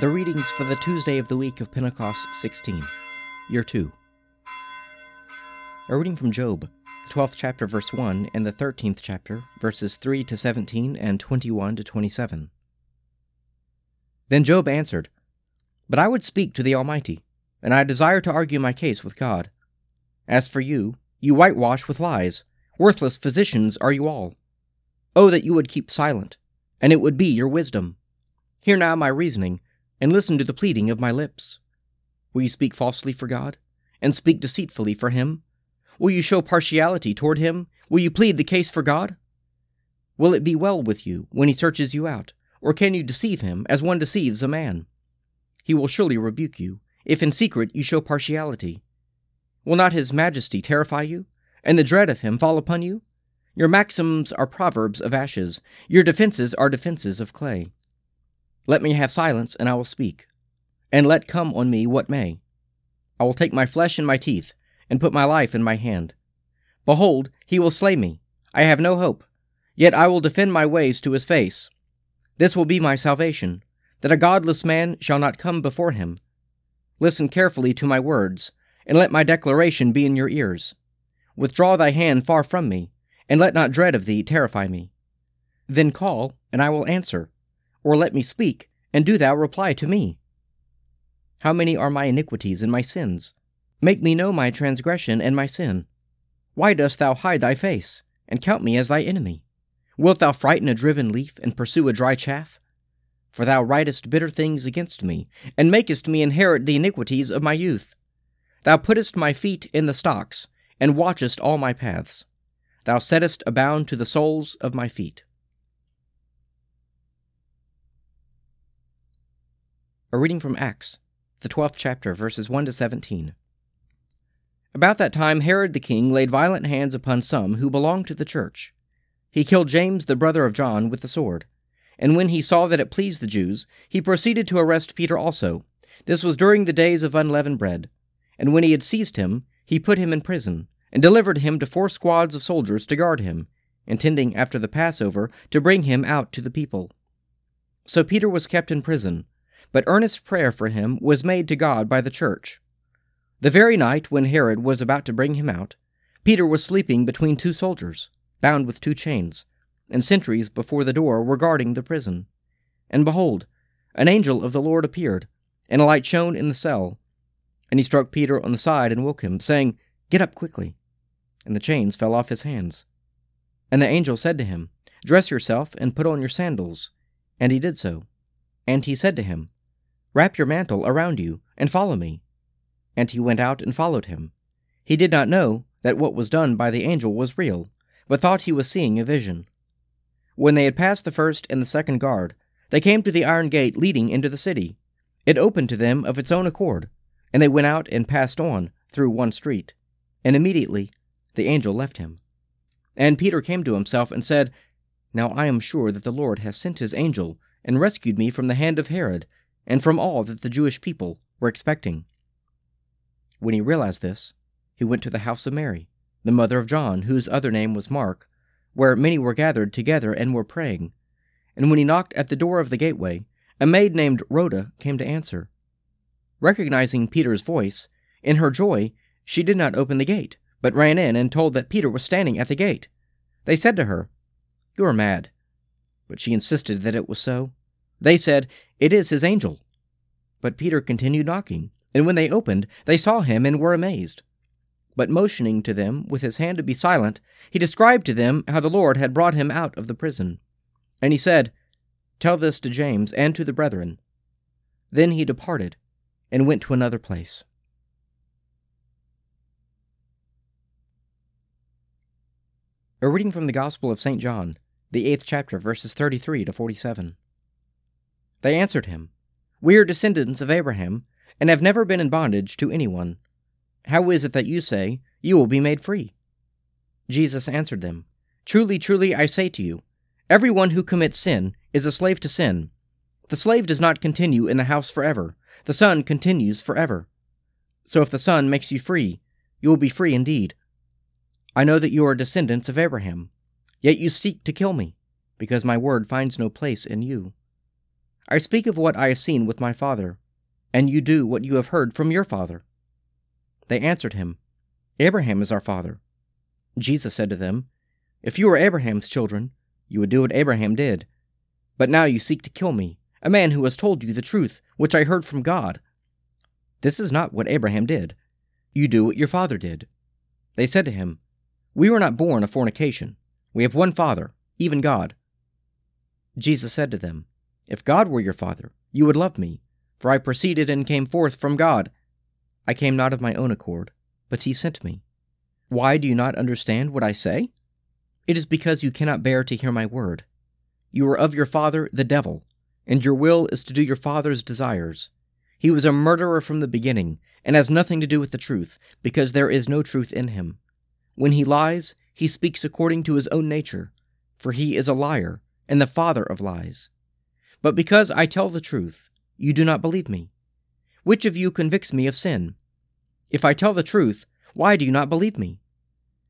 The readings for the Tuesday of the week of Pentecost 16, Year 2. A reading from Job, the 12th chapter, verse 1, and the 13th chapter, verses 3 to 17 and 21 to 27. Then Job answered, But I would speak to the Almighty, and I desire to argue my case with God. As for you, you whitewash with lies. Worthless physicians are you all. Oh, that you would keep silent, and it would be your wisdom. Hear now my reasoning, and listen to the pleading of my lips. Will you speak falsely for God, and speak deceitfully for him? Will you show partiality toward him? Will you plead the case for God? Will it be well with you when he searches you out, or can you deceive him as one deceives a man? He will surely rebuke you, if in secret you show partiality. Will not his majesty terrify you, and the dread of him fall upon you? Your maxims are proverbs of ashes, your defenses are defenses of clay. Let me have silence, and I will speak, and let come on me what may. I will take my flesh in my teeth, and put my life in my hand. Behold, he will slay me. I have no hope. Yet I will defend my ways to his face. This will be my salvation, that a godless man shall not come before him. Listen carefully to my words, and let my declaration be in your ears. Withdraw thy hand far from me and let not dread of thee terrify me. Then call, and I will answer, or let me speak, and do thou reply to me. How many are my iniquities and my sins? Make me know my transgression and my sin. Why dost thou hide thy face, and count me as thy enemy? Wilt thou frighten a driven leaf, and pursue a dry chaff? For thou writest bitter things against me, and makest me inherit the iniquities of my youth. Thou puttest my feet in the stocks, and watchest all my paths. Thou settest a bound to the soles of my feet. A reading from Acts, the 12th chapter, verses 1 to 17. About that time, Herod the king laid violent hands upon some who belonged to the church. He killed James, the brother of John, with the sword. And when he saw that it pleased the Jews, he proceeded to arrest Peter also. This was during the days of unleavened bread. And when he had seized him, he put him in prison and delivered him to four squads of soldiers to guard him, intending after the Passover to bring him out to the people. So Peter was kept in prison, but earnest prayer for him was made to God by the church. The very night when Herod was about to bring him out, Peter was sleeping between two soldiers, bound with two chains, and sentries before the door were guarding the prison. And behold, an angel of the Lord appeared, and a light shone in the cell. And he struck Peter on the side and woke him, saying, Get up quickly. And the chains fell off his hands. And the angel said to him, Dress yourself and put on your sandals. And he did so. And he said to him, Wrap your mantle around you, and follow me. And he went out and followed him. He did not know that what was done by the angel was real, but thought he was seeing a vision. When they had passed the first and the second guard, they came to the iron gate leading into the city. It opened to them of its own accord, and they went out and passed on through one street and immediately the angel left him. And Peter came to himself and said, Now I am sure that the Lord has sent his angel and rescued me from the hand of Herod and from all that the Jewish people were expecting. When he realized this, he went to the house of Mary, the mother of John, whose other name was Mark, where many were gathered together and were praying. And when he knocked at the door of the gateway, a maid named Rhoda came to answer. Recognizing Peter's voice, in her joy, she did not open the gate, but ran in and told that Peter was standing at the gate. They said to her, You are mad. But she insisted that it was so. They said, It is his angel. But Peter continued knocking, and when they opened, they saw him and were amazed. But motioning to them with his hand to be silent, he described to them how the Lord had brought him out of the prison. And he said, Tell this to James and to the brethren. Then he departed and went to another place. A reading from the Gospel of St. John, the eighth chapter, verses 33 to 47. They answered him, We are descendants of Abraham, and have never been in bondage to anyone. How is it that you say, You will be made free? Jesus answered them, Truly, truly, I say to you, everyone who commits sin is a slave to sin. The slave does not continue in the house forever, the son continues forever. So if the son makes you free, you will be free indeed. I know that you are descendants of Abraham, yet you seek to kill me, because my word finds no place in you. I speak of what I have seen with my father, and you do what you have heard from your father. They answered him, Abraham is our father. Jesus said to them, If you were Abraham's children, you would do what Abraham did. But now you seek to kill me, a man who has told you the truth, which I heard from God. This is not what Abraham did. You do what your father did. They said to him, We were not born of fornication. We have one Father, even God. Jesus said to them, If God were your Father, you would love me, for I proceeded and came forth from God. I came not of my own accord, but he sent me. Why do you not understand what I say? It is because you cannot bear to hear my word. You are of your father, the devil, and your will is to do your father's desires. He was a murderer from the beginning, and has nothing to do with the truth, because there is no truth in him. When he lies, he speaks according to his own nature, for he is a liar, and the father of lies. But because I tell the truth, you do not believe me. Which of you convicts me of sin? If I tell the truth, why do you not believe me?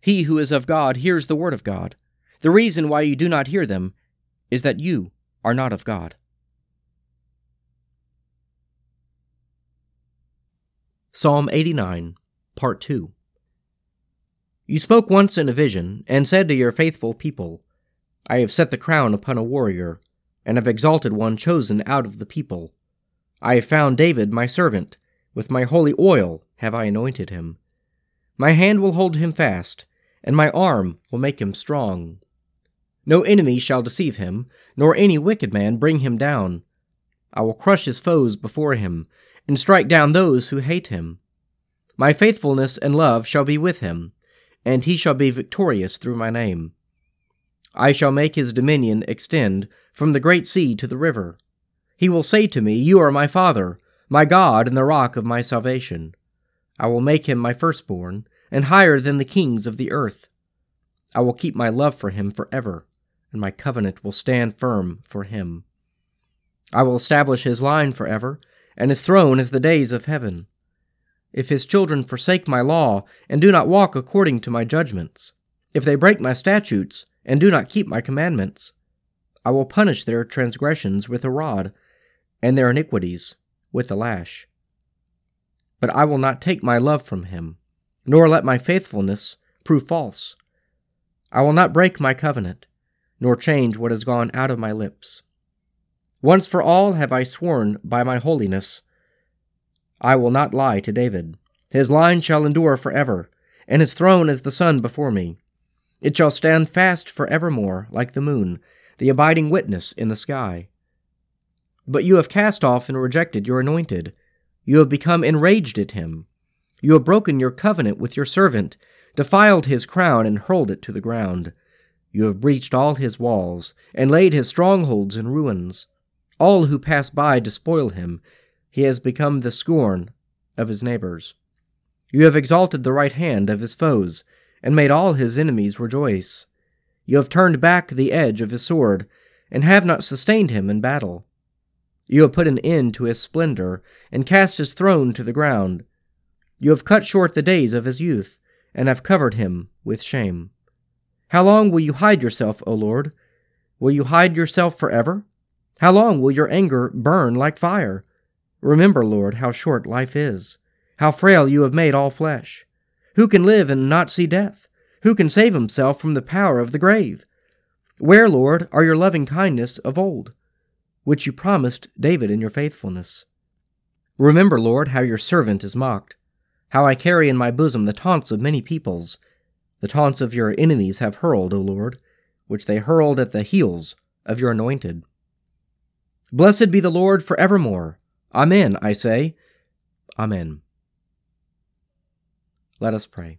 He who is of God hears the word of God. The reason why you do not hear them is that you are not of God. Psalm 89, Part 2 You spoke once in a vision, and said to your faithful people, I have set the crown upon a warrior, and have exalted one chosen out of the people. I have found David my servant, with my holy oil have I anointed him. My hand will hold him fast, and my arm will make him strong. No enemy shall deceive him, nor any wicked man bring him down. I will crush his foes before him, and strike down those who hate him. My faithfulness and love shall be with him, and he shall be victorious through my name. I shall make his dominion extend from the great sea to the river. He will say to me, You are my Father, my God, and the rock of my salvation. I will make him my firstborn, and higher than the kings of the earth. I will keep my love for him forever, and my covenant will stand firm for him. I will establish his line forever, and his throne as the days of heaven. If his children forsake my law, and do not walk according to my judgments, if they break my statutes, and do not keep my commandments, I will punish their transgressions with a rod, and their iniquities with a lash. But I will not take my love from him, nor let my faithfulness prove false. I will not break my covenant, nor change what has gone out of my lips. Once for all have I sworn by my holiness. I will not lie to David. His line shall endure for ever, and his throne as the sun before me. It shall stand fast for evermore, like the moon, the abiding witness in the sky. But you have cast off and rejected your anointed. You have become enraged at him. You have broken your covenant with your servant, defiled his crown, and hurled it to the ground. You have breached all his walls, and laid his strongholds in ruins. All who pass by despoil him. He has become the scorn of his neighbors. You have exalted the right hand of his foes, and made all his enemies rejoice. You have turned back the edge of his sword, and have not sustained him in battle. You have put an end to his splendor, and cast his throne to the ground. You have cut short the days of his youth, and have covered him with shame. How long will you hide yourself, O Lord? Will you hide yourself forever? How long will your anger burn like fire? Remember, Lord, how short life is, how frail you have made all flesh. Who can live and not see death? Who can save himself from the power of the grave? Where, Lord, are your loving kindness of old, which you promised David in your faithfulness? Remember, Lord, how your servant is mocked, how I carry in my bosom the taunts of many peoples. The taunts of your enemies have hurled, O Lord, which they hurled at the heels of your anointed. Blessed be the Lord for evermore. Amen, I say. Amen. Let us pray.